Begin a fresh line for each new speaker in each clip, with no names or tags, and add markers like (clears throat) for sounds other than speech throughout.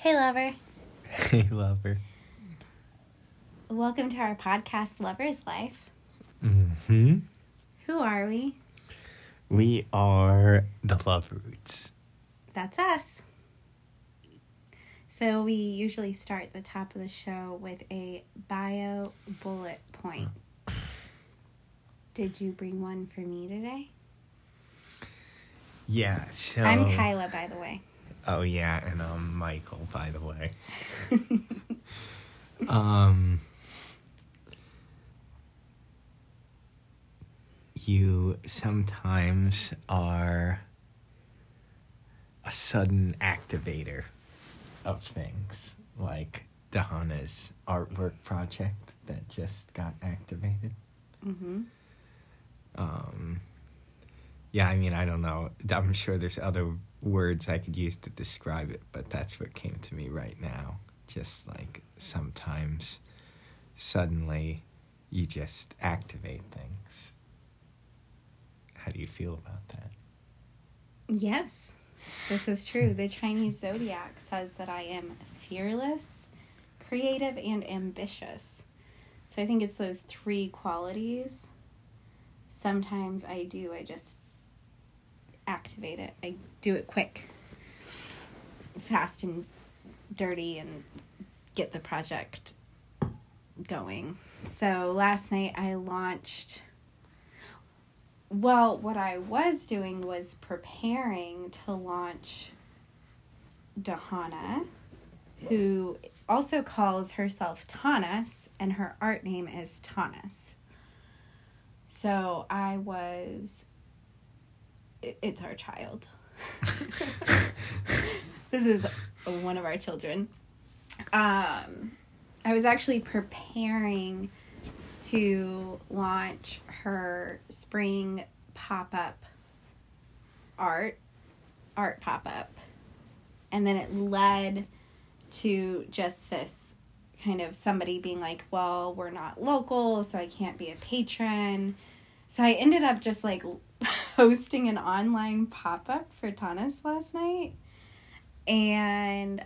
Hey, lover.
Hey, lover.
Welcome to our podcast, Lover's Life.
hmm
Who are we?
We are the Love Roots.
That's us. So, we usually start the top of the show with a bio bullet point. Did you bring one for me today?
Yeah, so.
I'm Kyla, by the way.
Oh, yeah, and I'm Michael, by the way. (laughs) um. You sometimes are a sudden activator of things, like Dahana's artwork project that just got activated.
hmm
um yeah i mean i don't know i'm sure there's other words i could use to describe it but that's what came to me right now just like sometimes suddenly you just activate things how do you feel about that
Yes, this is true. The Chinese zodiac says that I am fearless, creative, and ambitious. So I think it's those three qualities. Sometimes I do, I just activate it. I do it quick, fast, and dirty, and get the project going. So last night I launched well, what I was doing was preparing to launch Dahana, who also calls herself Tanis, and her art name is Tanis. So I was. It- It's our child. (laughs) this is one of our children. Um, I was actually preparing to launch her spring pop up art art pop up and then it led to just this kind of somebody being like well we're not local so I can't be a patron so I ended up just like hosting an online pop up for Tanis last night and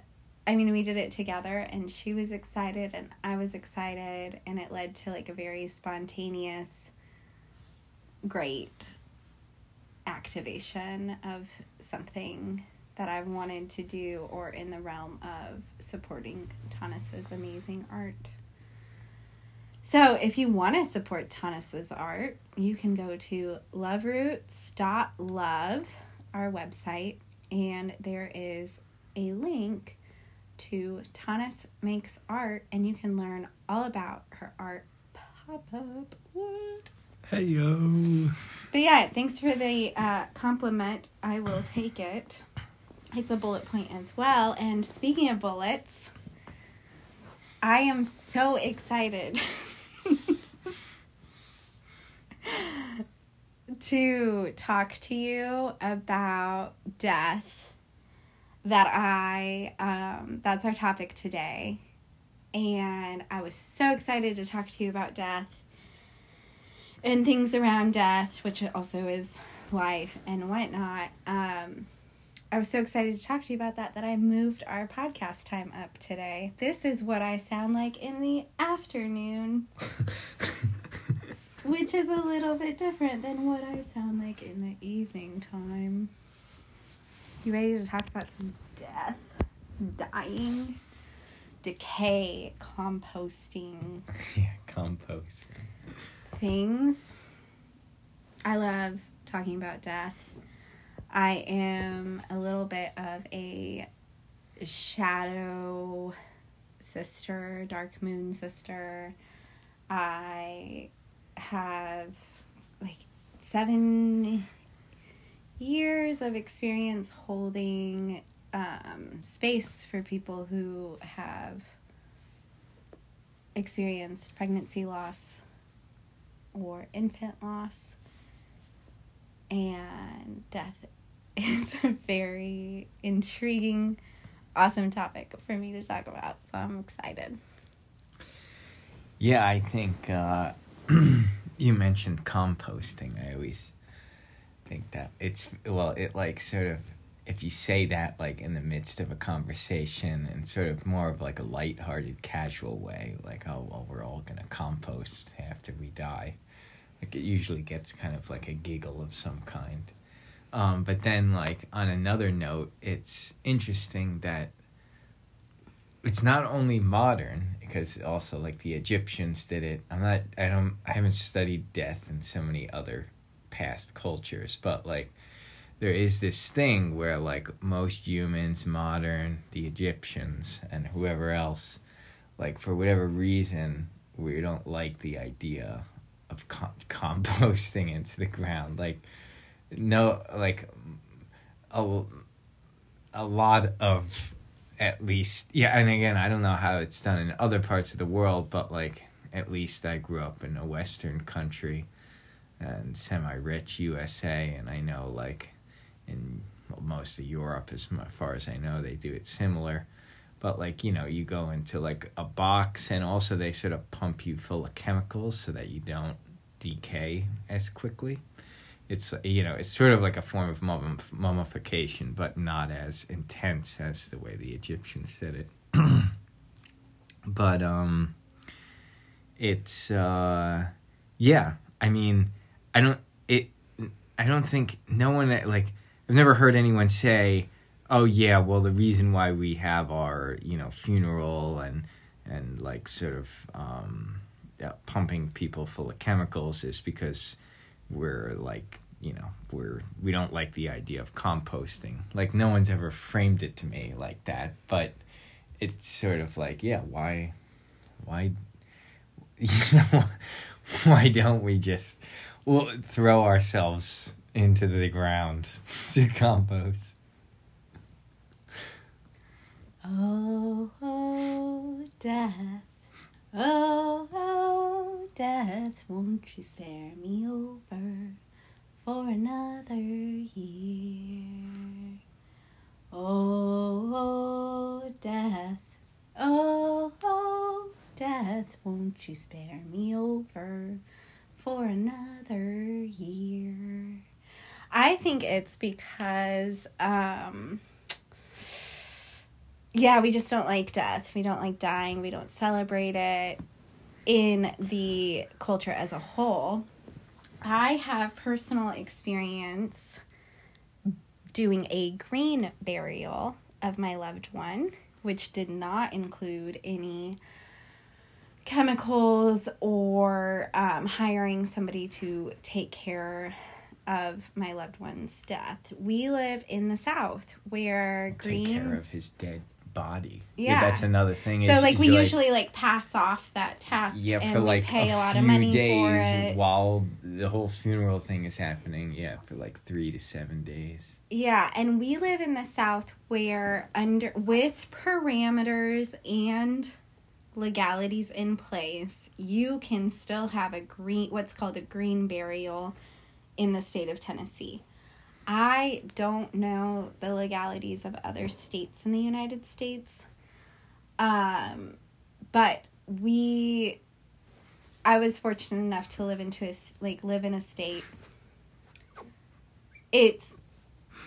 I mean, we did it together, and she was excited, and I was excited, and it led to like a very spontaneous, great activation of something that I've wanted to do or in the realm of supporting Tanis's amazing art. So, if you want to support Tanis's art, you can go to loveroots.love, our website, and there is a link to Tanis Makes Art, and you can learn all about her art pop up. What?
hey yo
But yeah, thanks for the uh, compliment. I will take it. It's a bullet point as well. And speaking of bullets, I am so excited (laughs) to talk to you about death that I um that's our topic today. And I was so excited to talk to you about death and things around death, which also is life and whatnot. Um I was so excited to talk to you about that that I moved our podcast time up today. This is what I sound like in the afternoon, (laughs) which is a little bit different than what I sound like in the evening time. You ready to talk about some death, dying, decay, composting (laughs)
yeah compost
things? I love talking about death. I am a little bit of a shadow sister, dark moon sister. I have like seven years of experience holding um, space for people who have experienced pregnancy loss or infant loss. And death is a very intriguing, awesome topic for me to talk about. So I'm excited.
Yeah, I think uh, (clears throat) you mentioned composting. I always think that it's well, it like sort of if you say that like in the midst of a conversation and sort of more of like a light-hearted casual way like oh well we're all going to compost after we die like it usually gets kind of like a giggle of some kind um, but then like on another note it's interesting that it's not only modern because also like the egyptians did it. I'm not i don't i haven't studied death in so many other past cultures but like there is this thing where like most humans modern the egyptians and whoever else like for whatever reason we don't like the idea of com- (laughs) composting into the ground. Like no like a, a lot of at least yeah and again i don't know how it's done in other parts of the world but like at least i grew up in a western country and semi-rich usa and i know like in most of Europe, as far as I know, they do it similar. But like you know, you go into like a box, and also they sort of pump you full of chemicals so that you don't decay as quickly. It's you know, it's sort of like a form of mum- mummification, but not as intense as the way the Egyptians did it. (clears throat) but um, it's uh, yeah. I mean, I don't it. I don't think no one like I've never heard anyone say, "Oh yeah, well the reason why we have our you know funeral and and like sort of um, yeah, pumping people full of chemicals is because we're like you know we're we don't like the idea of composting. Like no one's ever framed it to me like that, but it's sort of like yeah, why why (laughs) you know why don't we just well, throw ourselves into the ground (laughs) to compost.
Oh, oh, death. Oh, oh, death, won't you spare me over for another year? Oh, oh, death. Oh, oh, death, won't you spare me over for another year? I think it's because, um, yeah, we just don't like death. We don't like dying. We don't celebrate it in the culture as a whole. I have personal experience doing a green burial of my loved one, which did not include any chemicals or um, hiring somebody to take care of my loved one's death. We live in the South where green
take care of his dead body.
Yeah,
that's another thing.
So
is,
like we usually like, pass off that task
yeah,
and
for like
pay a,
a,
lot
few
of money
days while the whole funeral thing is happening. Yeah, for like three to seven days.
Yeah, and we live in the South where under with parameters and legalities in place, you can still have a green what's called a green burial in the state of Tennessee. I don't know the legalities of other states in the United States. Um, but we I was fortunate enough to live into a like live in a state it's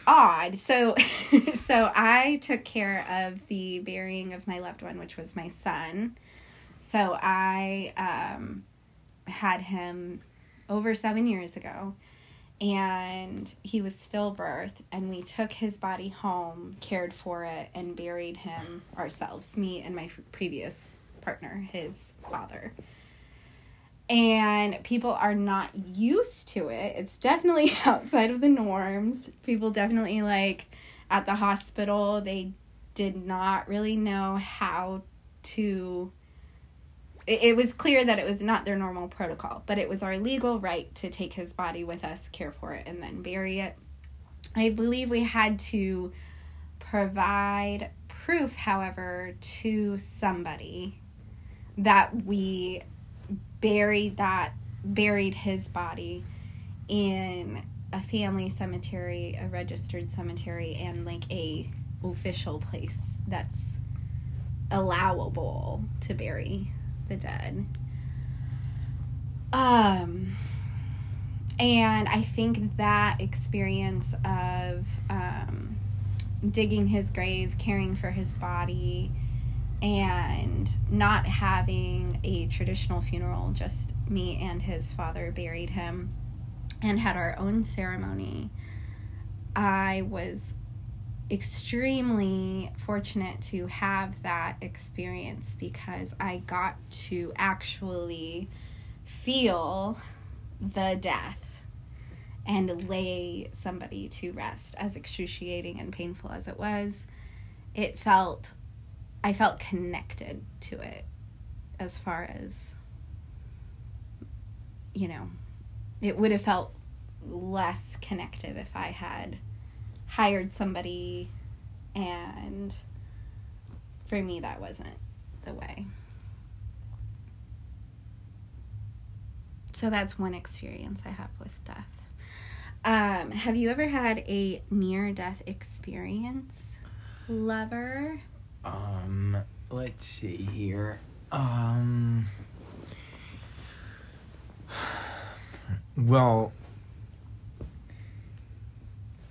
odd. So (laughs) so I took care of the burying of my loved one, which was my son. So I um had him over 7 years ago and he was stillbirth and we took his body home cared for it and buried him ourselves me and my previous partner his father. And people are not used to it. It's definitely (laughs) outside of the norms. People definitely like at the hospital they did not really know how to it was clear that it was not their normal protocol, but it was our legal right to take his body with us, care for it, and then bury it. I believe we had to provide proof, however, to somebody that we buried that buried his body in a family cemetery, a registered cemetery, and like a official place that's allowable to bury the dead. Um, and I think that experience of um, digging his grave, caring for his body, and not having a traditional funeral, just me and his father buried him and had our own ceremony. I was extremely fortunate to have that experience because I got to actually feel the death and lay somebody to rest as excruciating and painful as it was. It felt i felt connected to it as far as you know it would have felt less connective if i had hired somebody and for me that wasn't the way so that's one experience i have with death um, have you ever had a near death experience, lover?
Um, let's see here. Um, (sighs) well,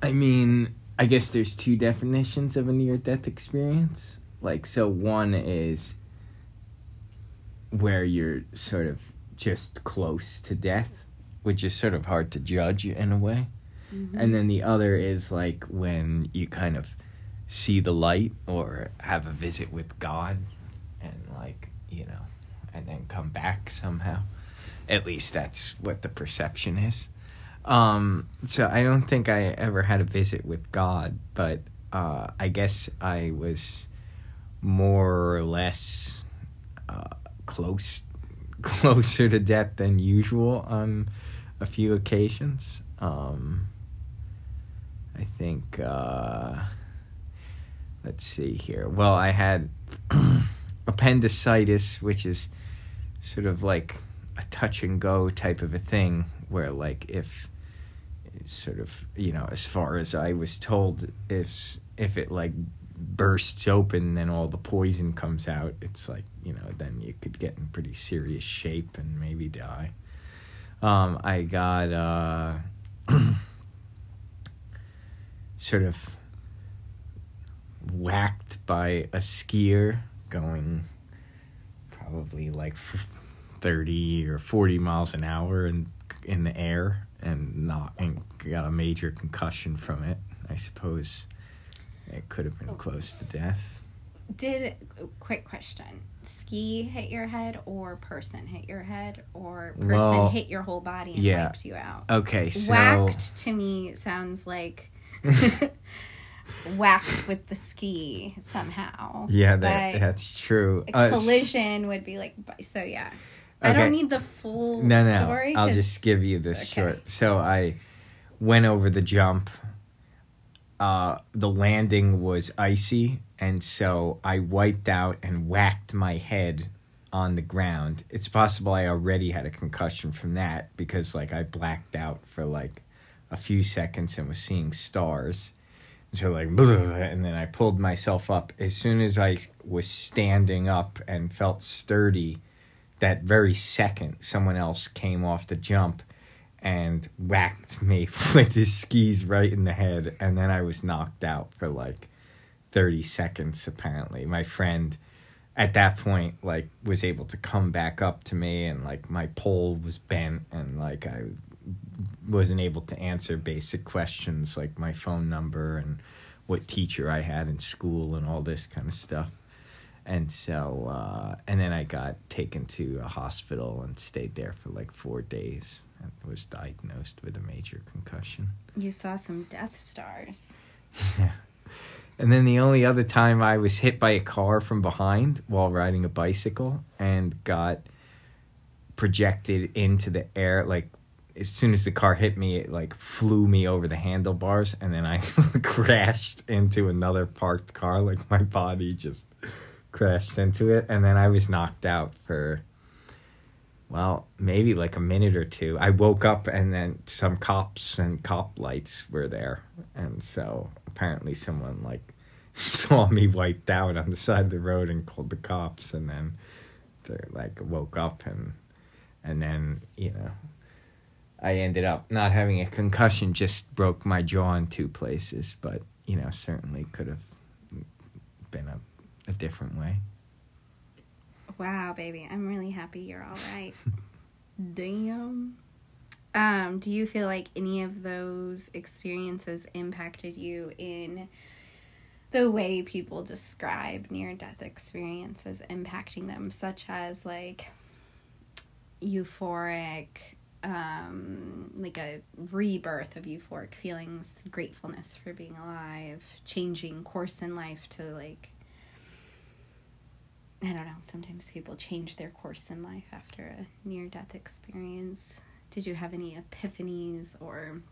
I mean, I guess there's two definitions of a near death experience. Like, so one is where you're sort of just close to death which is sort of hard to judge in a way. Mm-hmm. And then the other is like when you kind of see the light or have a visit with God and like, you know, and then come back somehow. At least that's what the perception is. Um, so I don't think I ever had a visit with God, but uh, I guess I was more or less uh, close, (laughs) closer to death than usual on a few occasions. Um, I think, uh, let's see here. Well, I had (clears throat) appendicitis, which is sort of like a touch and go type of a thing, where, like, if sort of, you know, as far as I was told, if if it like bursts open, then all the poison comes out. It's like, you know, then you could get in pretty serious shape and maybe die um, I got uh, (clears throat) sort of whacked by a skier going probably like 30 or 40 miles an hour in in the air and not and got a major concussion from it. I suppose it could have been close to death.
Did quick question ski hit your head or person hit your head or person well, hit your whole body and yeah. wiped you out?
Okay, so
whacked to me sounds like (laughs) whacked with the ski somehow.
Yeah, that, that's true.
A collision uh, would be like so. Yeah. I don't need the full
no, no. story. I'll just give you this okay. short. So I went over the jump. Uh, the landing was icy and so I wiped out and whacked my head on the ground. It's possible I already had a concussion from that because like I blacked out for like a few seconds and was seeing stars. And so like (laughs) and then I pulled myself up as soon as I was standing up and felt sturdy. That very second, someone else came off the jump and whacked me (laughs) with his skis right in the head, and then I was knocked out for like 30 seconds apparently. My friend at that point like was able to come back up to me and like my pole was bent and like i wasn't able to answer basic questions like my phone number and what teacher i had in school and all this kind of stuff and so uh, and then i got taken to a hospital and stayed there for like four days and was diagnosed with a major concussion.
You saw some death stars. (laughs)
Yeah. And then the only other time I was hit by a car from behind while riding a bicycle and got projected into the air like as soon as the car hit me it like flew me over the handlebars and then I (laughs) crashed into another parked car. Like my body just crashed into it and then I was knocked out for well, maybe like a minute or two. I woke up and then some cops and cop lights were there. And so apparently someone like (laughs) saw me wiped out on the side of the road and called the cops and then they like woke up and and then, you know, I ended up not having a concussion, just broke my jaw in two places, but you know, certainly could have been a, a different way.
Wow, baby. I'm really happy you're all right. (laughs) Damn. Um, do you feel like any of those experiences impacted you in the way people describe near death experiences impacting them, such as like euphoric, um, like a rebirth of euphoric feelings, gratefulness for being alive, changing course in life to like I don't know, sometimes people change their course in life after a near death experience. Did you have any epiphanies or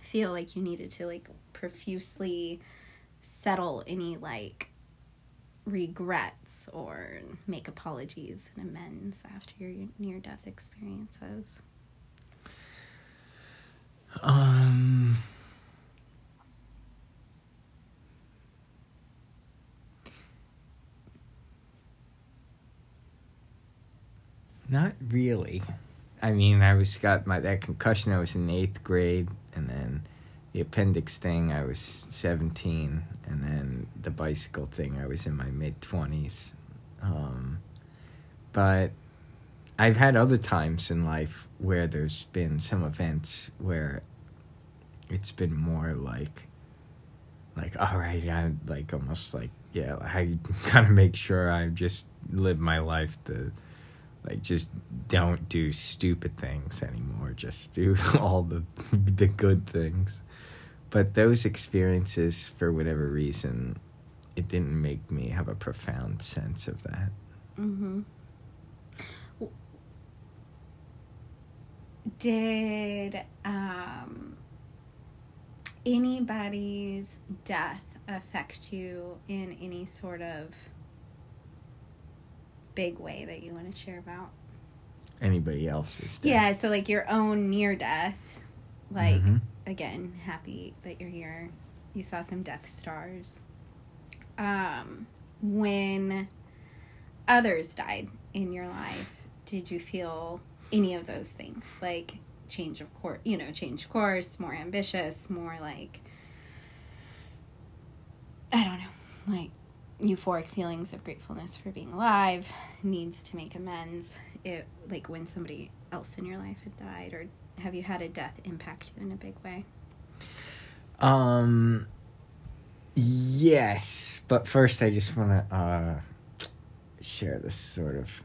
feel like you needed to like profusely settle any like regrets or make apologies and amends after your near death experiences?
Um Not really. I mean, I was got my that concussion. I was in eighth grade, and then the appendix thing. I was seventeen, and then the bicycle thing. I was in my mid twenties. Um, but I've had other times in life where there's been some events where it's been more like, like all right, I'm like almost like yeah, I (laughs) gotta make sure I just live my life to like just don't do stupid things anymore. Just do (laughs) all the the good things. But those experiences for whatever reason it didn't make me have a profound sense of that.
Mhm did um anybody's death affect you in any sort of big way that you want to share about?
Anybody else's? Death.
Yeah, so like your own near death. Like mm-hmm. again, happy that you're here. You saw some Death Stars. Um, when others died in your life, did you feel any of those things? Like change of course, you know, change course, more ambitious, more like I don't know, like euphoric feelings of gratefulness for being alive, needs to make amends. It like when somebody else in your life had died, or have you had a death impact you in a big way?
Um. Yes, but first I just want to uh, share this sort of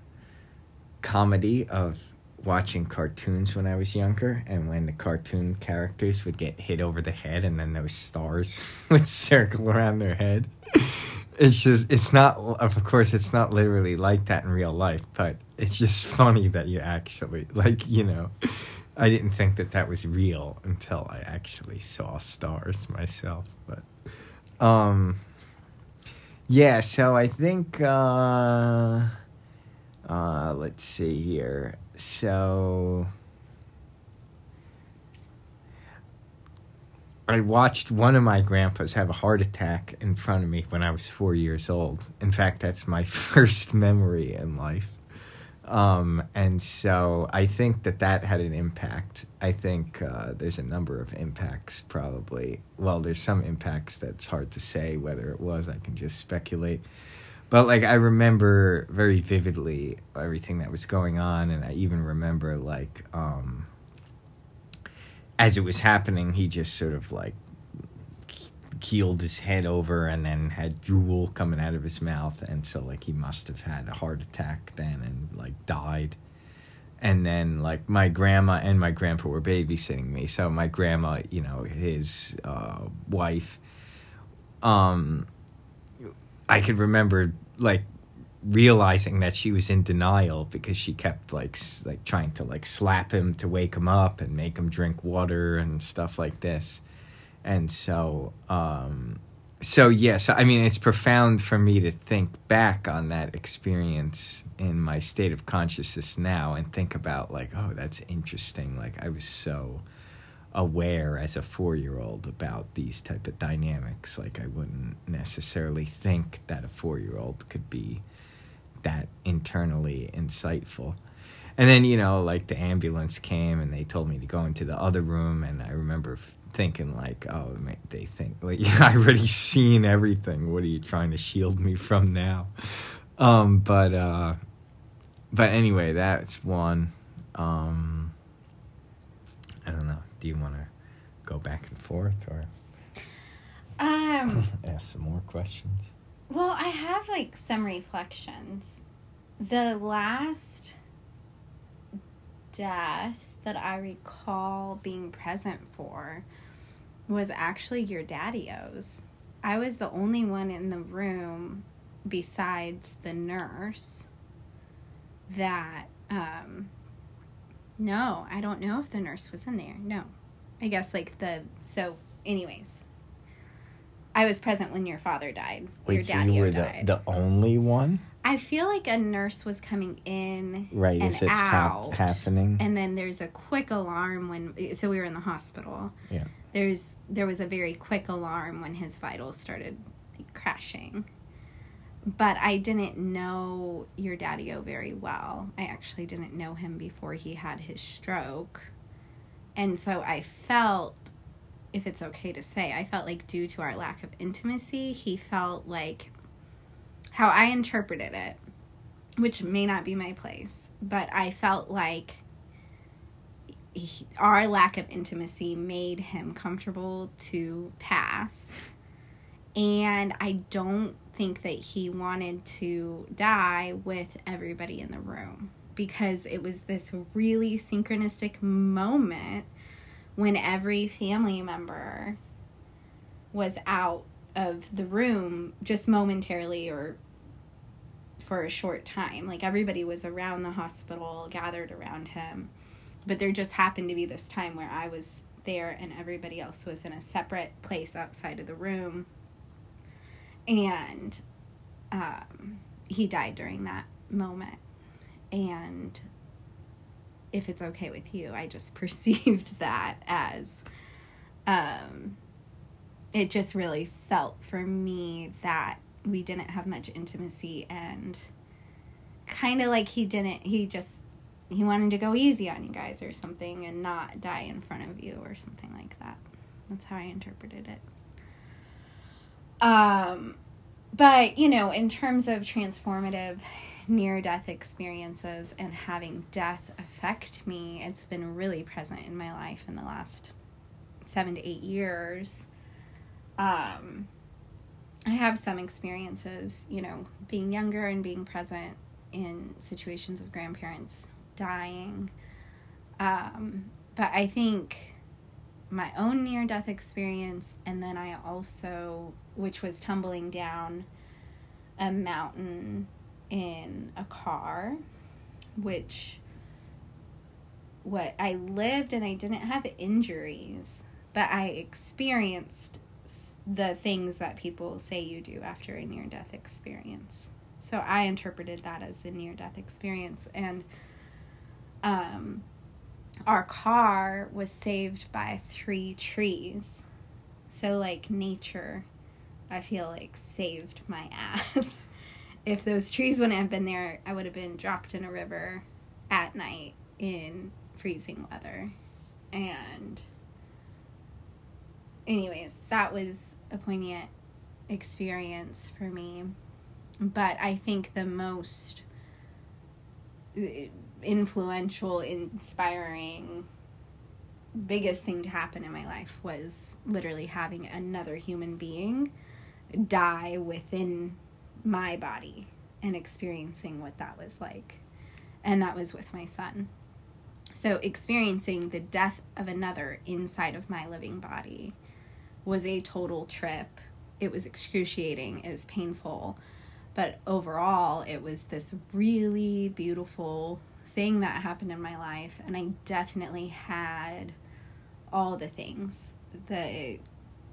comedy of watching cartoons when I was younger, and when the cartoon characters would get hit over the head, and then those stars (laughs) would circle around their head it's just it's not of course it's not literally like that in real life but it's just (laughs) funny that you actually like you know i didn't think that that was real until i actually saw stars myself but um yeah so i think uh uh let's see here. So I watched one of my grandpas have a heart attack in front of me when I was four years old. In fact, that's my (laughs) first memory in life. Um, and so I think that that had an impact. I think uh, there's a number of impacts, probably. Well, there's some impacts that's hard to say whether it was. I can just speculate. But like I remember very vividly everything that was going on, and I even remember like um, as it was happening, he just sort of like keeled his head over and then had drool coming out of his mouth. And so like he must have had a heart attack then and like died. And then like my grandma and my grandpa were babysitting me. So my grandma you know his uh, wife um i could remember like realizing that she was in denial because she kept like like trying to like slap him to wake him up and make him drink water and stuff like this. And so um so yes i mean it's profound for me to think back on that experience in my state of consciousness now and think about like oh that's interesting. Like i was so aware as a 4-year-old about these type of dynamics. Like i wouldn't necessarily think that a 4-year-old could be that internally insightful. and then you know like the ambulance came and they told me to go into the other room and i remember thinking like oh man, they think like (laughs) i already seen everything. What are you trying to shield me from now? Um but uh but anyway that's one. Um i don't know. Do you want to go back and forth or
Um, (laughs)
ask some more questions
well, I have like some reflections. The last death that I recall being present for was actually your daddy-o's. I was the only one in the room besides the nurse that um no, I don't know if the nurse was in there. No. I guess like the so anyways. I was present when your father died. your
wait so
daddy
you were the,
died.
the only one
I feel like a nurse was coming in
right
and
it's
out.
happening
and then there's a quick alarm when so we were in the hospital.
Yeah.
There's there was a very quick alarm when his vitals started like, crashing. But I didn't know your daddy o very well. I actually didn't know him before he had his stroke. And so I felt if it's okay to say, I felt like due to our lack of intimacy, he felt like how I interpreted it, which may not be my place, but I felt like he, our lack of intimacy made him comfortable to pass. And I don't think that he wanted to die with everybody in the room because it was this really synchronistic moment when every family member was out of the room just momentarily or for a short time. Like everybody was around the hospital, gathered around him. But there just happened to be this time where I was there and everybody else was in a separate place outside of the room. And um, he died during that moment. And if it's okay with you, I just (laughs) perceived that as um, it just really felt for me that we didn't have much intimacy and kind of like he didn't he just he wanted to go easy on you guys or something and not die in front of you or something like that. That's how i interpreted it. Um but you know in terms of transformative near death experiences and having death affect me it's been really present in my life in the last 7 to 8 years um I have some experiences, you know, being younger and being present in situations of grandparents dying. Um, but I think my own near death experience, and then I also, which was tumbling down a mountain in a car, which what I lived and I didn't have injuries, but I experienced the things that people say you do after a near death experience. So I interpreted that as a near death experience and um our car was saved by three trees. So like nature I feel like saved my ass. (laughs) if those trees wouldn't have been there, I would have been dropped in a river at night in freezing weather. And anyways, that was a poignant experience for me. But I think the most uh, influential, inspiring, biggest thing to happen in my life was literally having another human being die within my body and experiencing what that was like. And that was with my son. So, experiencing the death of another inside of my living body was a total trip. It was excruciating, it was painful, but overall, it was this really beautiful thing that happened in my life. And I definitely had all the things the,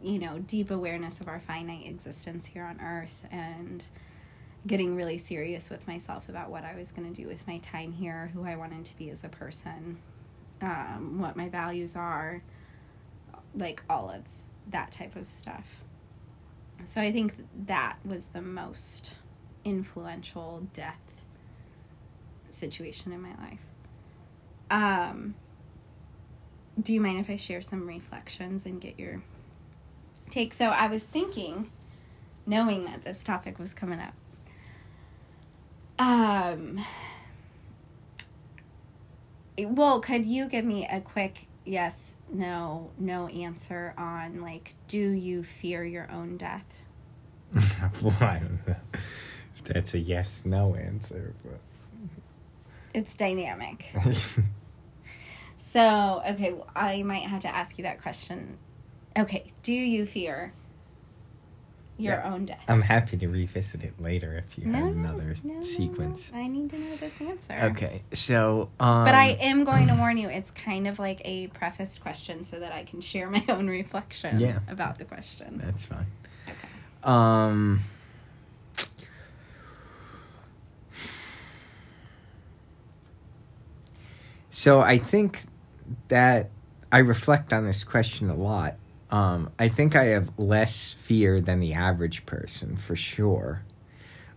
you know, deep awareness of our finite existence here on earth and getting really serious with myself about what I was going to do with my time here, who I wanted to be as a person, um, what my values are, like all of that type of stuff. So I think that was the most influential death situation in my life. um, do you mind if I share some reflections and get your take? So I was thinking, knowing that this topic was coming up. Um, well, could you give me a quick yes, no, no answer on like, do you fear your own death?
well, I don't know. That's a yes no answer, but
It's dynamic. (laughs) so, okay, well, I might have to ask you that question. Okay, do you fear your
Yeah.
own death?
I'm happy to revisit it later if you
no, no,
another
no, no,
sequence.
no. I need to know this answer.
Okay, so um,
But I am going to (clears throat) warn you, it's kind of like a prefaced question so that I can share my (laughs) own reflection
Yeah.
about the question.
That's fine.
Okay.
Um. So I think that I reflect on this question a lot. Um, I think I have less fear than the average person for sure.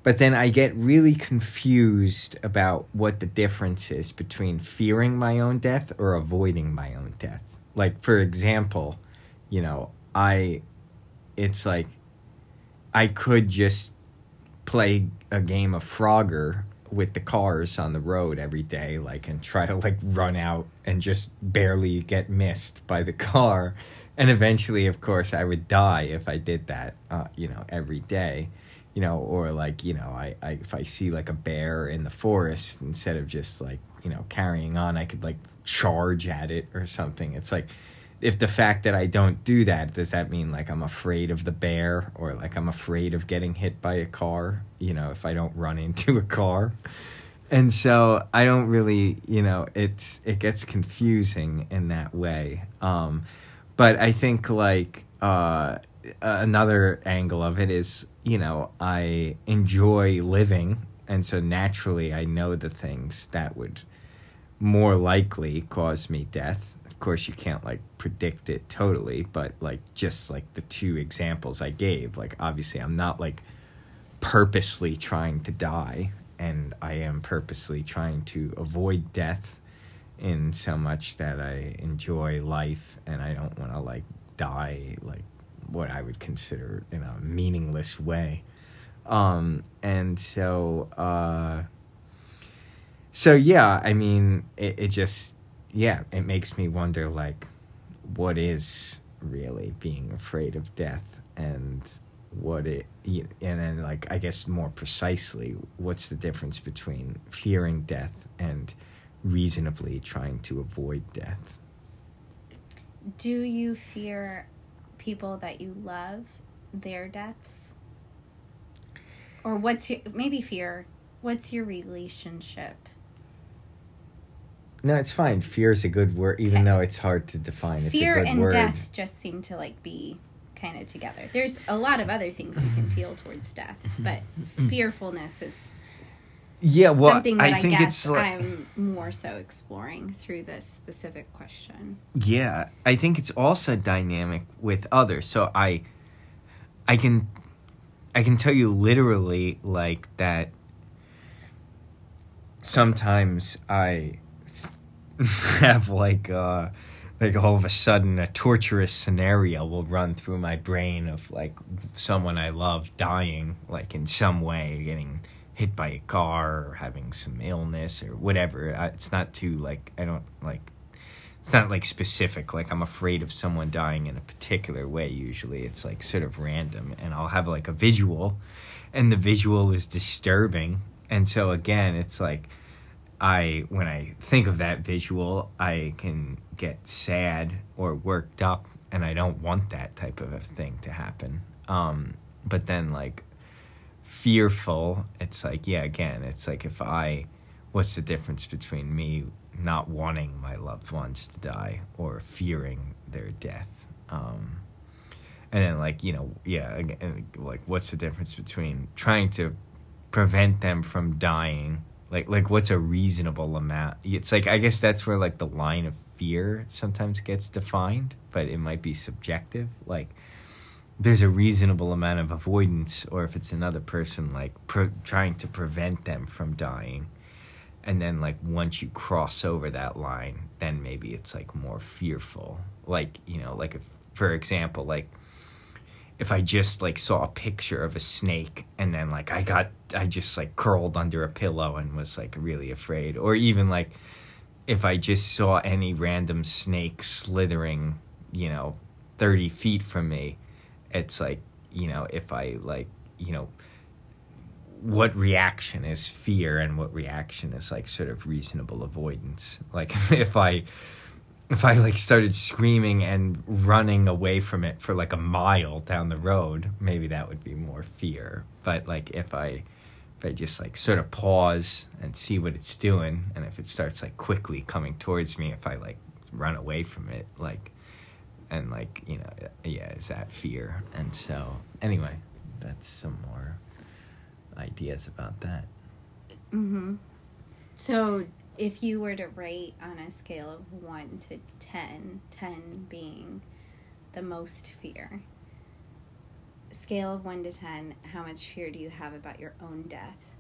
But then I get really confused about what the difference is between fearing my own death or avoiding my own death. Like, for example, you know, I, it's like, I could just play a game of Frogger with the cars on the road every day, like, and try to like run out and just barely get missed by the (laughs) car. And eventually, of course, I would die if I did that, uh, you know, every day, you know, or like, you know, I, I, if I see like a bear in the forest, instead of just like, you know, carrying on, I could like charge at it or something. It's like, if the fact that I don't do that, does that mean like I'm afraid of the bear or like I'm afraid of getting hit by a car, you know, if I don't run (laughs) into a car? And so I don't really, you know, it's it gets confusing in that way. Um but I think like uh another angle of it is, you know, I enjoy living and so naturally I know the things that would more likely cause me death. Of course, you can't like predict it totally, but like just like the two examples I gave, like obviously I'm not like purposely trying to die, and I am purposely trying to avoid death in so much that I enjoy life and I don't want to like die like what I would consider in a meaningless way. Um, and so, uh, so yeah, I mean, it, it just, yeah, it makes me wonder, like, what is really being afraid of death and what it, and then, like, I guess more precisely, what's the difference between fearing death and reasonably trying to avoid death?
Do you fear people that you love, their deaths? Or what's your, maybe fear, what's your relationship?
No, it's fine. Fear is a good word, even
Okay.
though it's hard to define. It's
fear
a good
and
word.
death just seem to like be kind of together. There's a lot of other things we can feel towards death, mm-hmm. but mm-hmm. fearfulness is
Yeah, well,
something that I,
I think
guess
it's like,
I'm more so exploring through this specific question.
Yeah, I think it's also dynamic with others. So I I can I can tell you literally like that sometimes I (laughs) have like uh like all of a sudden a torturous scenario will run through my brain of like someone I love dying like in some way getting hit by a car or having some illness or whatever. I, it's not too like I don't like it's not like specific. Like i'm afraid of someone dying in a particular way usually. It's like sort of random. And i'll have like a visual and the visual is disturbing. And so again it's like i when i think of that visual i can get sad or worked up and i don't want that type of a thing to happen. Um but then like fearful it's like yeah again it's like if i what's the difference between me not wanting my loved ones to die or fearing their death? Um and then like you know yeah again, like what's the difference between trying to prevent them from dying? Like like what's a reasonable amount? It's like i guess that's where like the line of fear sometimes gets defined but it might be subjective. Like there's a reasonable amount of avoidance or if it's another person like pro- trying to prevent them from dying and then like once you cross over that line then maybe it's like more fearful. Like you know like if, for example like if i just like saw a picture of a snake and then like i got i just like curled under a pillow and was like really afraid. Or even like if i just saw any random snake slithering you know 30 feet from me it's like you know if i like you know what reaction is fear and what reaction is like sort of reasonable avoidance? Like (laughs) if i if i like started screaming and running away from it for like a mile down the road maybe that would be more fear. But like if i if i just like sort of pause and see what it's doing and if it starts like quickly coming towards me if i like run away from it like and like you know yeah is that fear and so anyway that's some more ideas about that.
Mm-hmm. So, if you were to rate on a scale of 1 to 10, 10 being the most fear, scale of 1 to 10, how much fear do you have about your own death?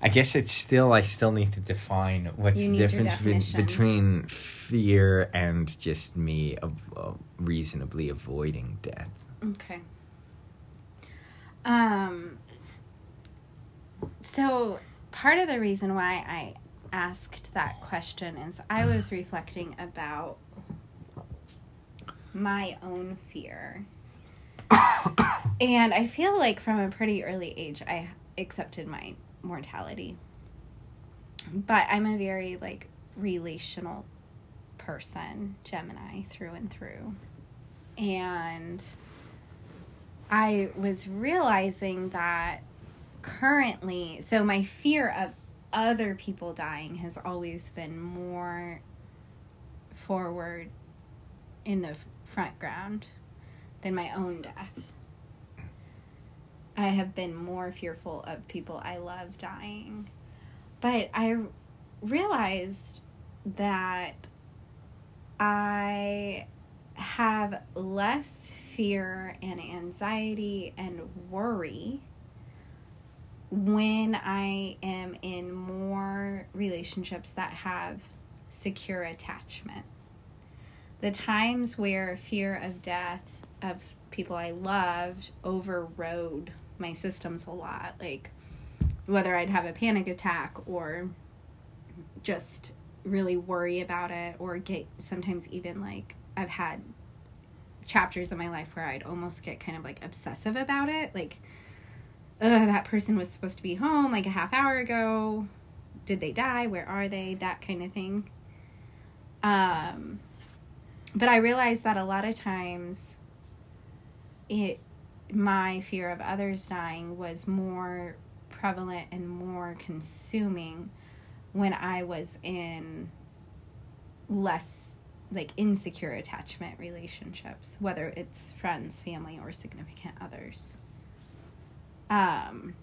I guess it's still I still need to define what's the difference be- between fear and just me of, uh, reasonably avoiding death.
Okay. Um so part of the reason why I asked that question is I was (sighs) reflecting about my own fear. (coughs) and I feel like from a pretty early age I accepted my mortality. But I'm a very like relational person, Gemini through and through. And I was realizing that currently, so my fear of other people dying has always been more forward in the front ground than my own death. I have been more fearful of people I love dying. But I realized that I have less fear and anxiety and worry when I am in more relationships that have secure attachment. The times where fear of death of people I loved overrode my systems a lot, like whether I'd have a panic attack or just really worry about it or get sometimes even like I've had chapters in my life where I'd almost get kind of like obsessive about it. Like, Ugh, that person was supposed to be home like a half hour ago. Did they die? Where are they? That kind of thing. Um, but I realized that a lot of times it my fear of others dying was more prevalent and more consuming when I was in less like insecure attachment relationships, whether it's friends, family, or significant others. Um,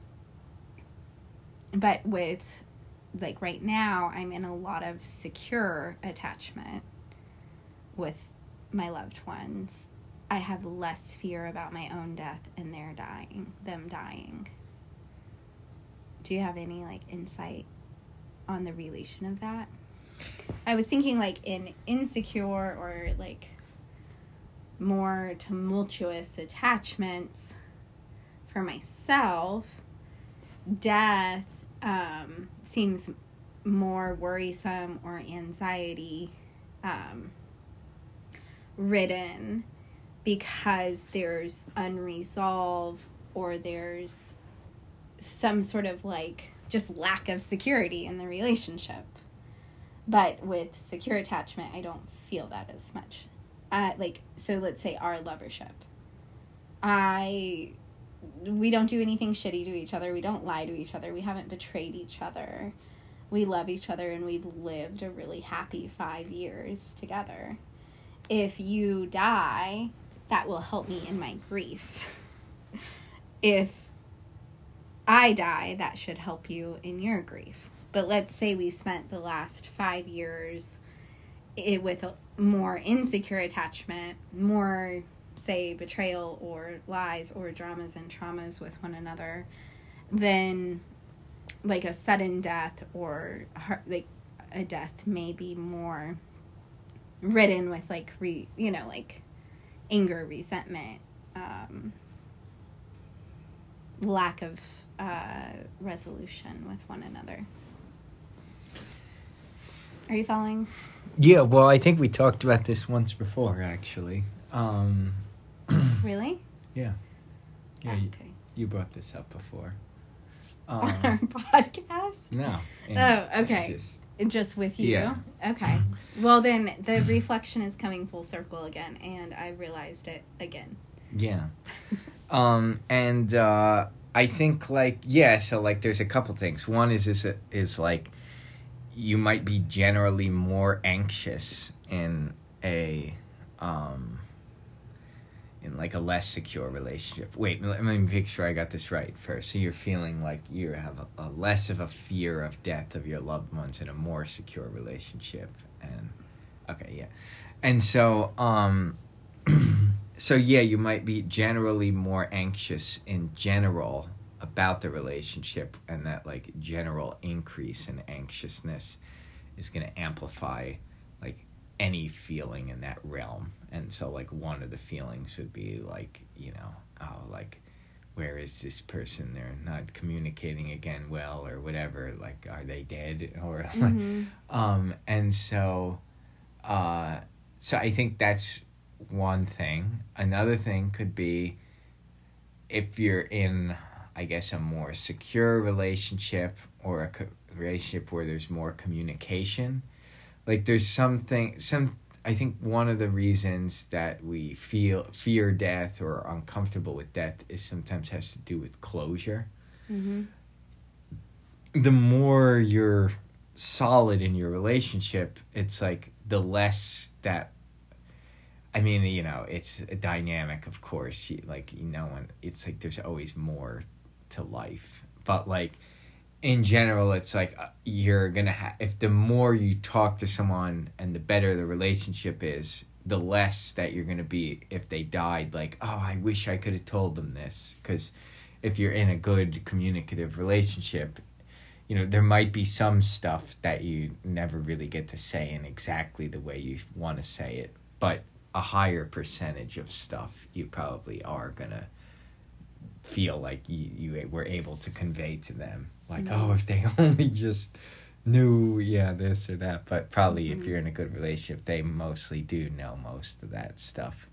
but with like right now, I'm in a lot of secure attachment with my loved ones. I have less fear about my own death and their dying, them dying. Do you have any like insight on the relation of that? I was thinking like in insecure or like more tumultuous attachments for myself, death um, seems more worrisome or anxiety um, ridden because there's unresolved or there's some sort of like just lack of security in the relationship. But with secure attachment, I don't feel that as much. Uh, like, so let's say our lovership. I, we don't do anything shitty to each other. We don't lie to each other. We haven't betrayed each other. We love each other and we've lived a really happy five years together. If you die, that will help me in my grief. if I die, that should help you in your grief. But let's say we spent the last five years it, with a more insecure attachment, more, say, betrayal or lies or dramas and traumas with one another, then like a sudden death or like a death may be more ridden with like re you know like anger resentment um lack of uh resolution with one another are you following
Yeah, well, I think we talked about this once before, actually. Um, (clears throat)
really
yeah. Yeah, you,
okay
you brought this up before.
on (laughs) our
Um,
podcast
no.
Oh, okay.
Just,
just with you
Yeah.
okay well then the reflection is coming full circle again and i realized it again
yeah. Um, and uh, I think, like, yeah, so, like, there's a couple things. One is, is, is like, you might be generally more anxious in a um in like a less secure relationship. Wait let me make sure i got this right first. So you're feeling like you have a, a less of a fear of death of your loved ones in a more secure relationship and okay yeah. And so um (clears throat) so yeah you might be generally more anxious in general about the relationship and that like general increase in anxiousness is going to amplify any feeling in that realm. And so like one of the feelings would be like you know oh like where is this person? They're not communicating again well or whatever. Like are they dead or like (laughs)
Mhm.
um and so uh so i think that's one thing. Another thing could be if you're in i guess a more secure relationship or a co- relationship where there's more communication like there's something some i think one of the reasons that we feel fear death or uncomfortable with death is sometimes has to do with closure
Mhm.
the more you're solid in your relationship, it's like the less that. I mean, you know, it's a dynamic, of course. You, like, you know, and it's like there's always more to life, but like in general, it's like uh, you're gonna have. If the more you talk to someone and the better the relationship is, the less that you're gonna be if they died. Like, oh, I wish I could have told them this, because if you're in a good communicative relationship, you know there might be some stuff that you never really get to say in exactly the way you want to say it but a higher percentage of stuff you probably are gonna feel like you, you were able to convey to them like oh if they (laughs) only just knew yeah this or that. But probably if
Mhm.
you're in a good relationship they mostly do know most of that stuff.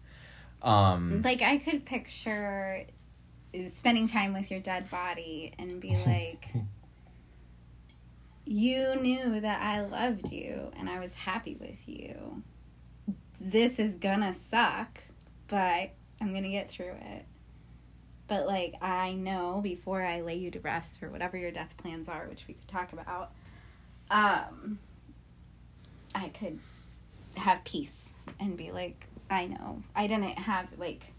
Um
like i could picture spending time with your dead body and be (laughs) like you knew that i loved you and i was happy with you. This is gonna suck but i'm gonna get through it but like i know before i lay you to rest or whatever your death plans are which we could talk about um i could have peace and be like i know i didn't have like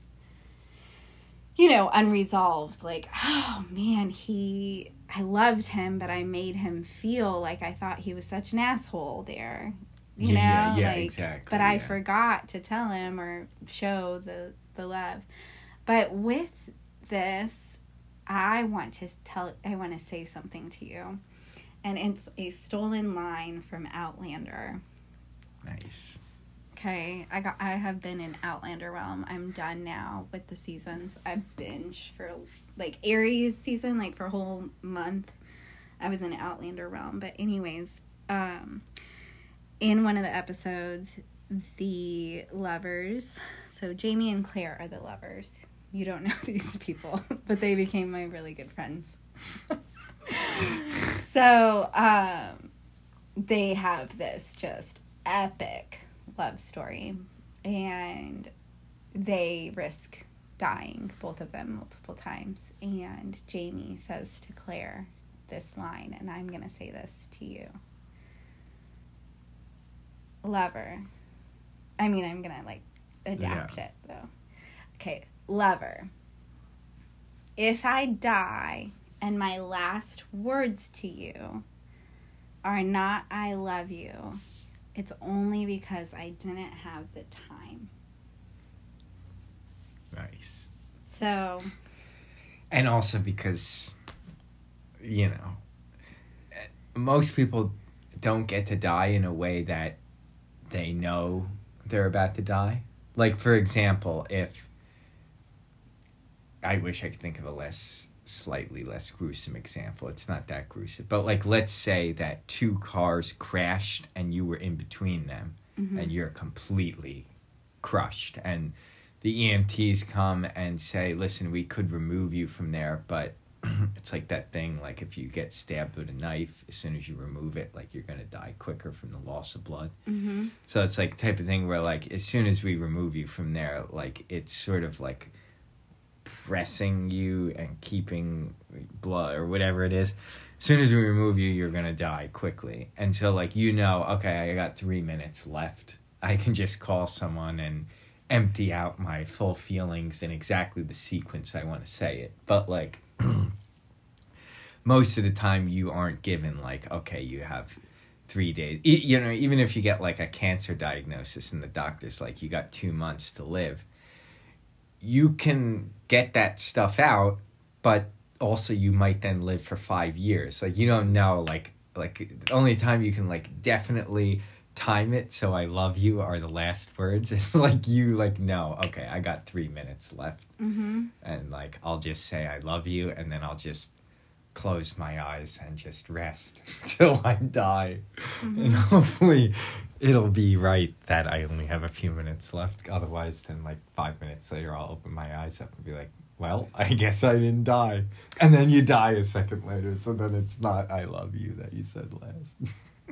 you know, unresolved. Like, oh man, he, I loved him, but I made him feel like I thought he was such an asshole there. You
Yeah,
know,
yeah,
like,
exactly,
But I
yeah.
forgot to tell him or show the the love. But with this, I want to tell, I want to say something to you, and it's a stolen line from Outlander.
nice
Okay, I got. I have been in Outlander realm. I'm done now with the seasons. I binge for like Aries season, like for a whole month. I was in Outlander realm, but anyways, um, in one of the episodes, the lovers. So Jamie and Claire are the lovers. You don't know (laughs) these people, but they became my really good friends. (laughs) so um, they have this just epic love story and they risk dying both of them multiple times. And jamie says to claire this line and i'm going to say this to you. Lover. I mean i'm going to like adapt it though. Okay lover if i die and my last words to you are not i love you it's only because I didn't have the time.
nice
So,
and also because you know, most people don't get to die in a way that they know they're about to die. Like, for example, if I wish I could think of a less, slightly less gruesome example. It's not that gruesome. But, like, let's say that two cars crashed and you were in between them
Mm-hmm.
and you're completely crushed. And the EMTs come and say, listen, we could remove you from there, but (clears throat) it's like that thing like if you get stabbed with a knife as soon as you remove it like you're going to die quicker from the loss of blood
Mm-hmm.
so it's like type of thing where like as soon as we remove you from there like it's sort of like pressing you and keeping blood or whatever it is as soon as we remove you you're to die quickly. And so like you know okay i got three minutes left. (laughs) I can just call someone and empty out my full feelings in exactly the sequence i want to say it. But like (clears throat) most of the time you aren't given like okay you have three days. You know even if you get like a cancer diagnosis and the doctor's like you got two months to live you can get that stuff out but also you might then live for five years. Like you don't know like like the only time you can like definitely time it so i love you are the last words. (laughs) It's like you like no okay i got three minutes left.
Mm-hmm.
and like I'll just say I love you and then I'll just close my eyes and just rest (laughs) till I die. Mm-hmm. And hopefully it'll be right that I only have a few minutes left. Otherwise then like 5 minutes later I'll open my eyes up and be like, "Well, I guess I didn't die." And then you die a second later, so then it's not I love you that you said last.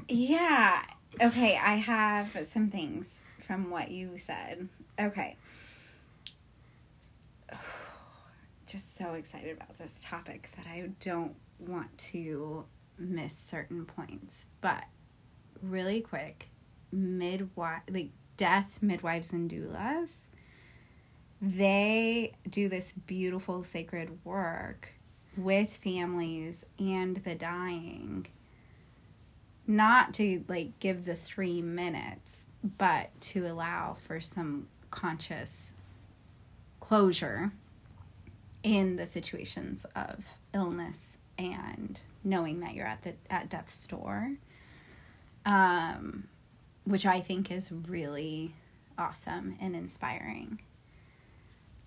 Yeah. Okay, I have some things from what you said. Okay. Just so excited about this topic that I don't want to miss certain points. But really quick, midwife like death midwives and doulas, they do this beautiful sacred work with families and the dying not to like give the three minutes, but to allow for some conscious closure in the situations of illness and knowing that you're at the at death's door. Um, which I think is really awesome and inspiring.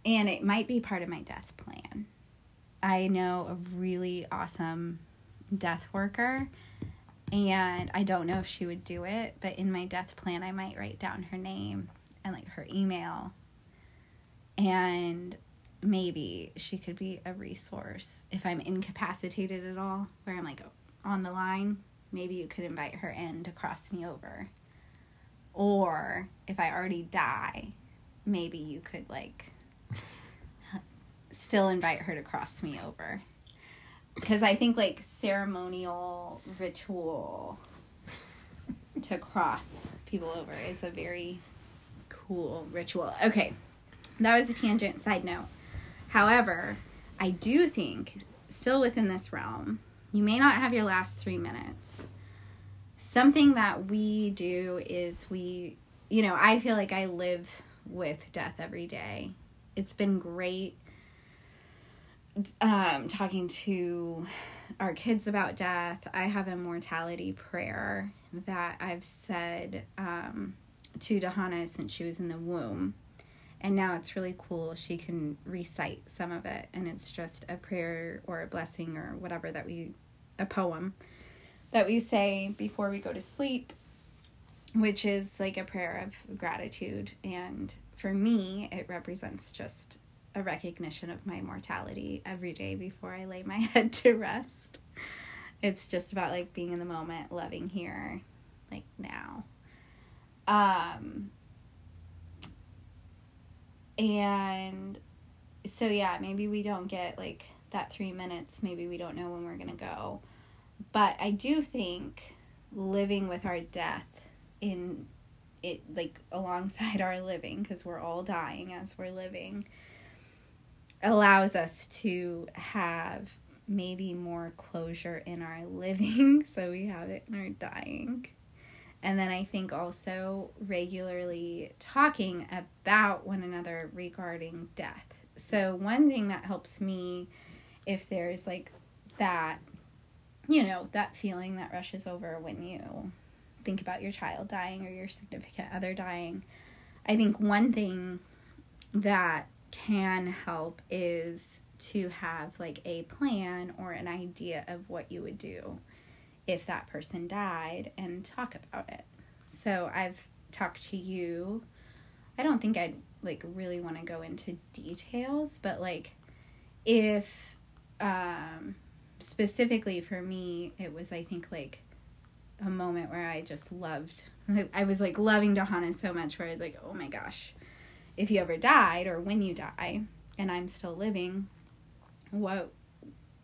And it might be part of my death plan. I know a really awesome death worker and I don't know if she would do it, but in my death plan, I might write down her name and like her email. And maybe she could be a resource if I'm incapacitated at all, where I'm like on the line. Maybe you could invite her in to cross me over. Or if I already die, maybe you could like still invite her to cross me over because I think like ceremonial ritual to cross people over is a very cool ritual. Okay, that was a tangent side note. However, I do think still within this realm, you may not have your last three minutes. Something that we do is we, you know, I feel like I live with death every day. It's been great um, talking to our kids about death. I have a mortality prayer that I've said um, to Dahana since she was in the womb. And now it's really cool. She can recite some of it, and it's just a prayer or a blessing or whatever that we, a poem that we say before we go to sleep, which is like a prayer of gratitude. And for me, it represents just a recognition of my mortality every day before I lay my (laughs) head to rest. It's just about like being in the moment, loving here, like now. Um and so yeah, maybe we don't get like that 3 minutes, maybe we don't know when we're going to go. But I do think living with our death in it like (laughs) alongside our living because we're all dying as we're living allows us to have maybe more closure in our living. (laughs) So we have it in our dying and then i think also regularly talking about one another regarding death so one thing that helps me if there's like that you know, that feeling that rushes over when you think about your child dying or your significant other dying. I think one thing that can help is to have like a plan or an idea of what you would do if that person died and talk about it. So I've talked to you. I don't think I'd like really want to go into details, but like if um specifically for me it was I think like a moment where I just loved I was like loving Johannes so much where I was like, "Oh my gosh, if you ever died or when you die and I'm still living, what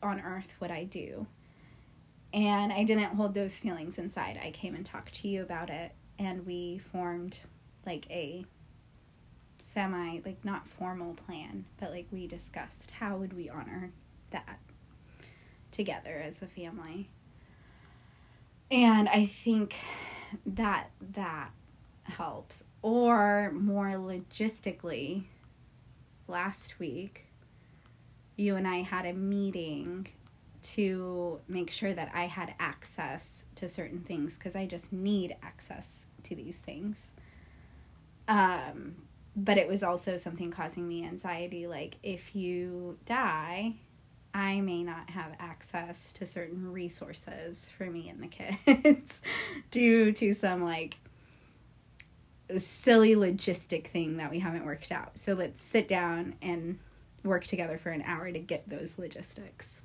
on earth would I do?" And I didn't hold those feelings inside. I came and talked to you about it and we formed like a semi like not formal plan, but like we discussed how would we honor that together as a family. And I think that that helps. Or more logistically, last week, you and I had a meeting to make sure that I had access to certain things because I just need access to these things. Um, but it was also something causing me anxiety. Like, if you die, I may not have access to certain resources for me and the kids (laughs) due to some like silly logistic thing that we haven't worked out. So let's sit down and work together for an hour to get those logistics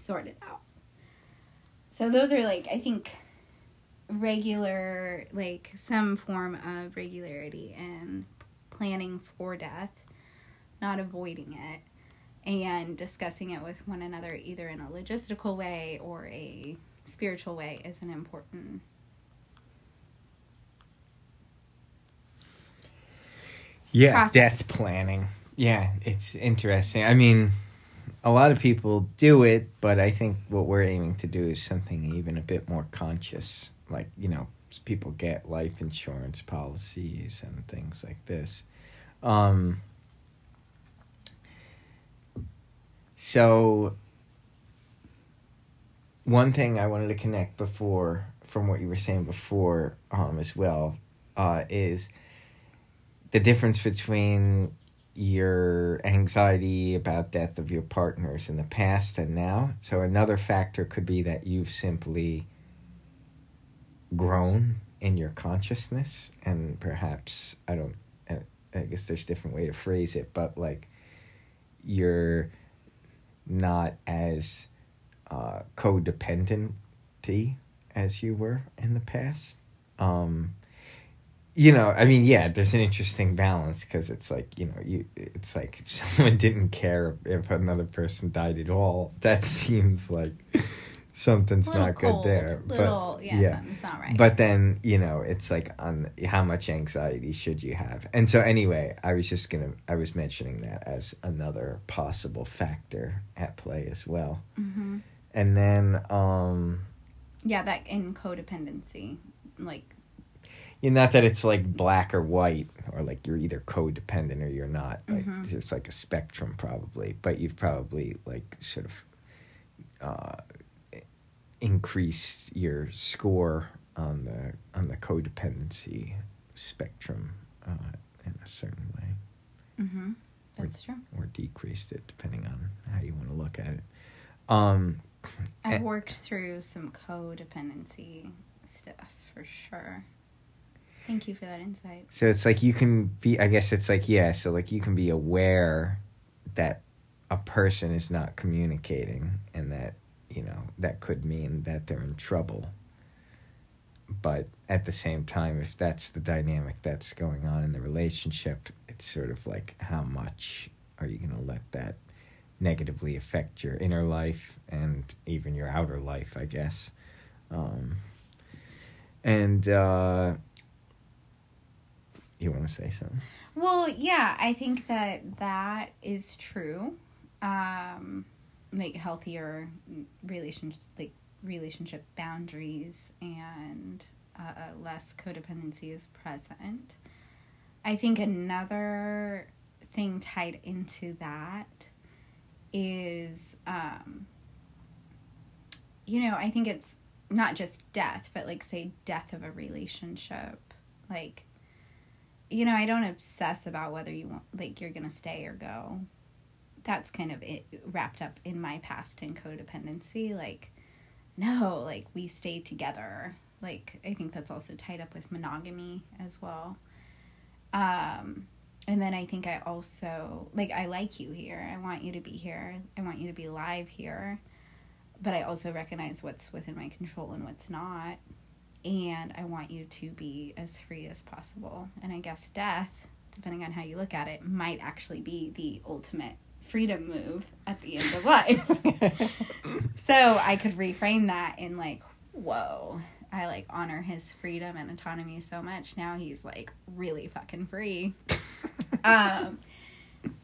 sorted out. So those are like I think regular like some form of regularity and planning for death, not avoiding it and discussing it with one another either in a logistical way or a spiritual way is an important
yeah
process.
death planning yeah it's interesting i mean a lot of people do it but i think what we're aiming to do is something even a bit more conscious like you know people get life insurance policies and things like this. Um so one thing i wanted to connect before from what you were saying before um as well uh is the difference between your anxiety about death of your partners in the past and now. So another factor could be that you've simply grown in your consciousness and perhaps I don't I guess there's a different way to phrase it, but like you're not as uh, codependent as you were in the past. Um, you know, I mean, yeah, there's an interesting balance because it's like, you know, you it's like if (laughs) someone didn't care if another person died at all, that (laughs) seems like something's not
cold,
good there.
Little,
but
yeah, something's not right.
but then, you know, it's like on how much anxiety should you have? And so anyway, I was just going to I was mentioning that as another possible factor at play as well.
hmm
And then um
Yeah, that in codependency, like
Not that it's like black or white, or like you're either codependent or you're not. Like
Mhm.
there's like a spectrum probably, but you've probably like sort of uh, increased your score on the on the codependency spectrum uh, in a certain way,
hmm that's true.
or decreased it depending on how you want to look at it. Um,
I've
Eh.
worked through some codependency stuff for sure. Thank you for that insight.
So it's like you can be, I guess it's like, yeah, so like you can be aware that a person is not communicating and that, you know, that could mean that they're in trouble. But at the same time, if that's the dynamic that's going on in the relationship, it's sort of like how much are you going to let that negatively affect your inner life and even your outer life, I guess. Um, and, uh, you want to say something?
Well, yeah, I think that that is true. Um, like healthier relationship, like relationship boundaries and uh, less codependency is present. I think another thing tied into that is um, you know, I think it's not just death, but like say death of a relationship. Like you know, I don't obsess about whether you want like you're going to stay or go. That's kind of it, wrapped up in my past and codependency like no, like we stay together. Like I think that's also tied up with monogamy as well. Um and then I think I also like I like you here. I want you to be here. I want you to be live here but I also recognize what's within my control and what's not. And I want you to be as free as possible. And I guess death, depending on how you look at it, might actually be the ultimate freedom move at the end of life. (laughs) so I could reframe that in like, whoa, I like honor his freedom and autonomy so much. Now he's like really fucking free. um,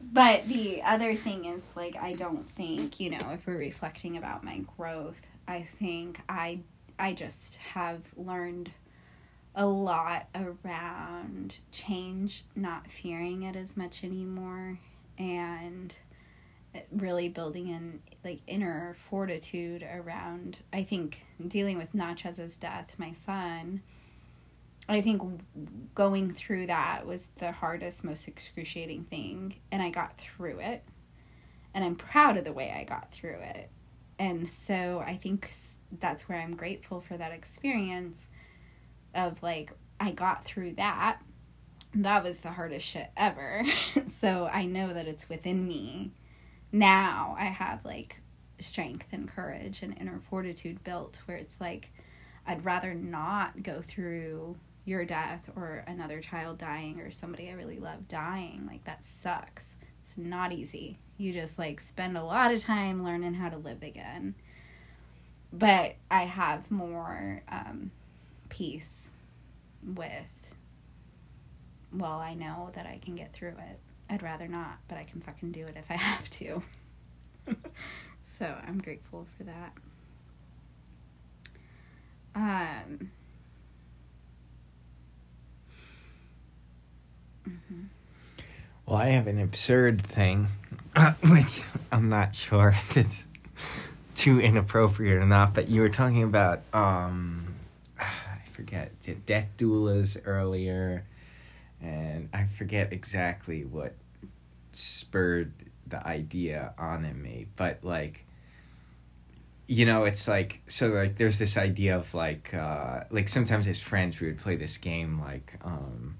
but the other thing is like I don't think, you know, if we're reflecting about my growth, I think I I just have learned a lot around change, not fearing it as much anymore and really building in like inner fortitude around I think dealing with Nachez's death, my son, I think going through that was the hardest, most excruciating thing. And I got through it. And I'm proud of the way I got through it. And so I think that's where I'm grateful for that experience of like, I got through that. That was the hardest shit ever. (laughs) so I know that it's within me. Now I have like strength and courage and inner fortitude built where it's like, I'd rather not go through your death or another child dying or somebody I really love dying. Like that sucks. It's not easy. You just like spend a lot of time learning how to live again. But I have more um, peace with, well, I know that I can get through it. I'd rather not, but I can fucking do it if I (laughs) have to. (laughs) so I'm grateful for that. Um,
Mm-hmm. Well, I have an absurd thing, (laughs) which I'm not sure if it's too inappropriate or not, but you were talking about, um, I forget, death doulas earlier, and I forget exactly what spurred the idea on in me, but like, you know, it's like so like there's this idea of like uh like sometimes as friends we would play this game like um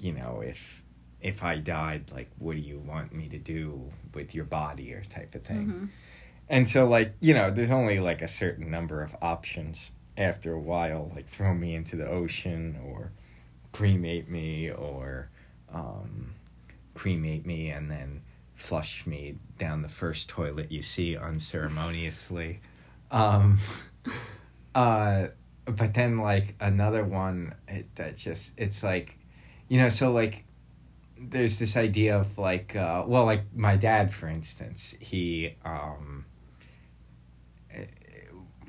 you know, if if I died, like, what do you want me to do with your body or type of thing. Mm-hmm. And so, like, you know, there's only like a certain number of options after a while, like throw me into the ocean or cremate me or um, cremate me and then flush me down the first toilet you see unceremoniously. Um, (laughs) uh, but then, like, another one it, that just, it's like, you know so like there's this idea of like uh, well like my dad for instance he um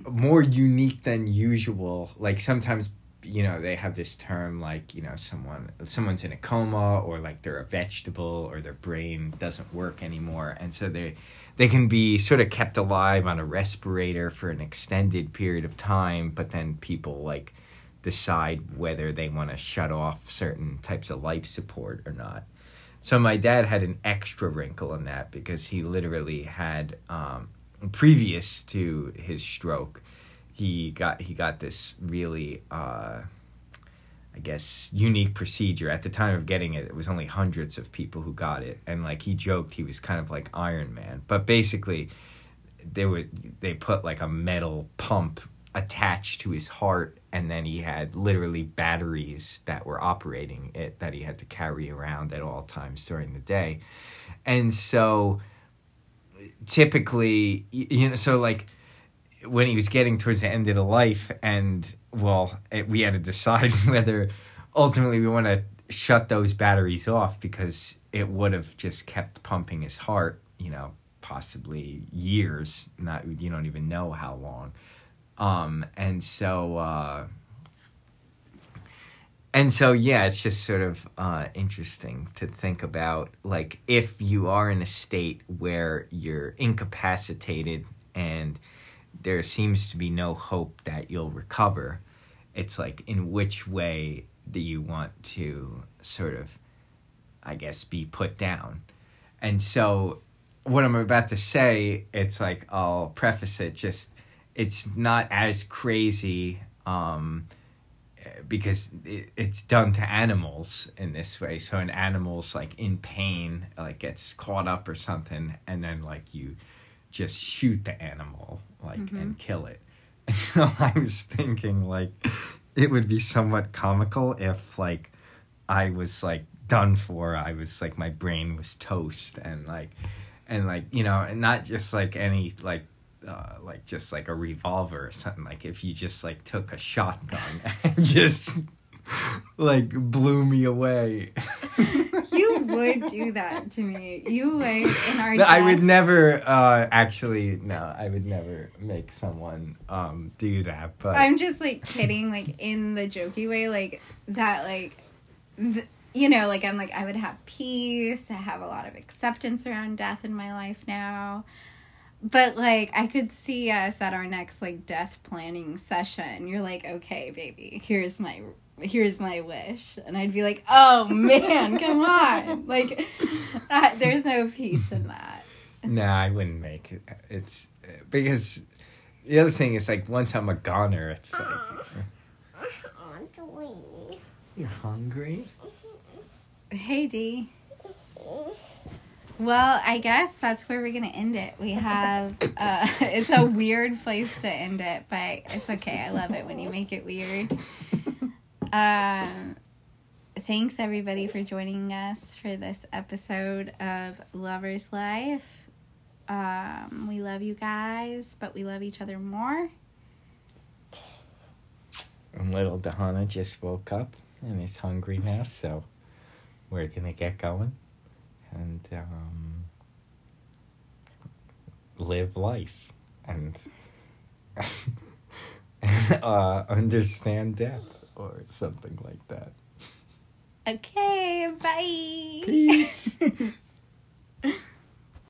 more unique than usual like sometimes you know they have this term like you know someone someone's in a coma or like they're a vegetable or their brain doesn't work anymore and so they they can be sort of kept alive on a respirator for an extended period of time but then people like decide whether they want to shut off certain types of life support or not. So my dad had an extra wrinkle in that because he literally had um, previous to his stroke, he got he got this really uh, I guess unique procedure. At the time of getting it, it was only hundreds of people who got it, and like he joked, he was kind of like Iron Man. But basically, they would they put like a metal pump attached to his heart and then he had literally batteries that were operating it that he had to carry around at all times during the day and so typically you know so like when he was getting towards the end of the life and well it, we had to decide (laughs) whether ultimately we want to shut those batteries off because it would have just kept pumping his heart you know possibly years not you don't even know how long. Um, and so, uh, and so, yeah, it's just sort of uh, interesting to think about, like, if you are in a state where you're incapacitated and there seems to be no hope that you'll recover. It's like, in which way do you want to sort of, I guess, be put down? And so, what I'm about to say, it's like, I'll preface it just, it's not as crazy. Um, because it, it's done to animals in this way. So an animal's like in pain, like gets caught up or something, and then like you just shoot the animal like
Mm-hmm.
and kill it. (laughs) And so I was thinking like it would be somewhat comical if like I was like done for. I was like my brain was toast and like and like you know and not just like any like uh, like just like a revolver or something like if you just like took a shotgun (laughs) and just like blew me away (laughs)
You would do that to me. You would in our.
No, I would never uh actually no I would never make someone um do that but
I'm just like kidding, like in the jokey way, like that, like, th- you know, like I'm like I would have peace. I have a lot of acceptance around death in my life now. But like I could see us at our next like death planning session. You're like, okay, baby, here's my here's my wish, and I'd be like, oh man, (laughs) come on, like uh, there's no peace in that.
no I wouldn't make it it's because the other thing is like once I'm a goner it's like you're hungry
Hey, Dee. (laughs) Well, I guess that's where we're gonna end it. We have uh (laughs) it's a weird place to end it, but it's okay. I love it when you make it weird. Um thanks everybody for joining us for this episode of Lovers Life. Um we love you guys, but we love each other more.
and little Dahana just woke up and is hungry now so we're gonna get going and um live life and (laughs) uh understand death or something like that
Okay, bye.
peace (laughs)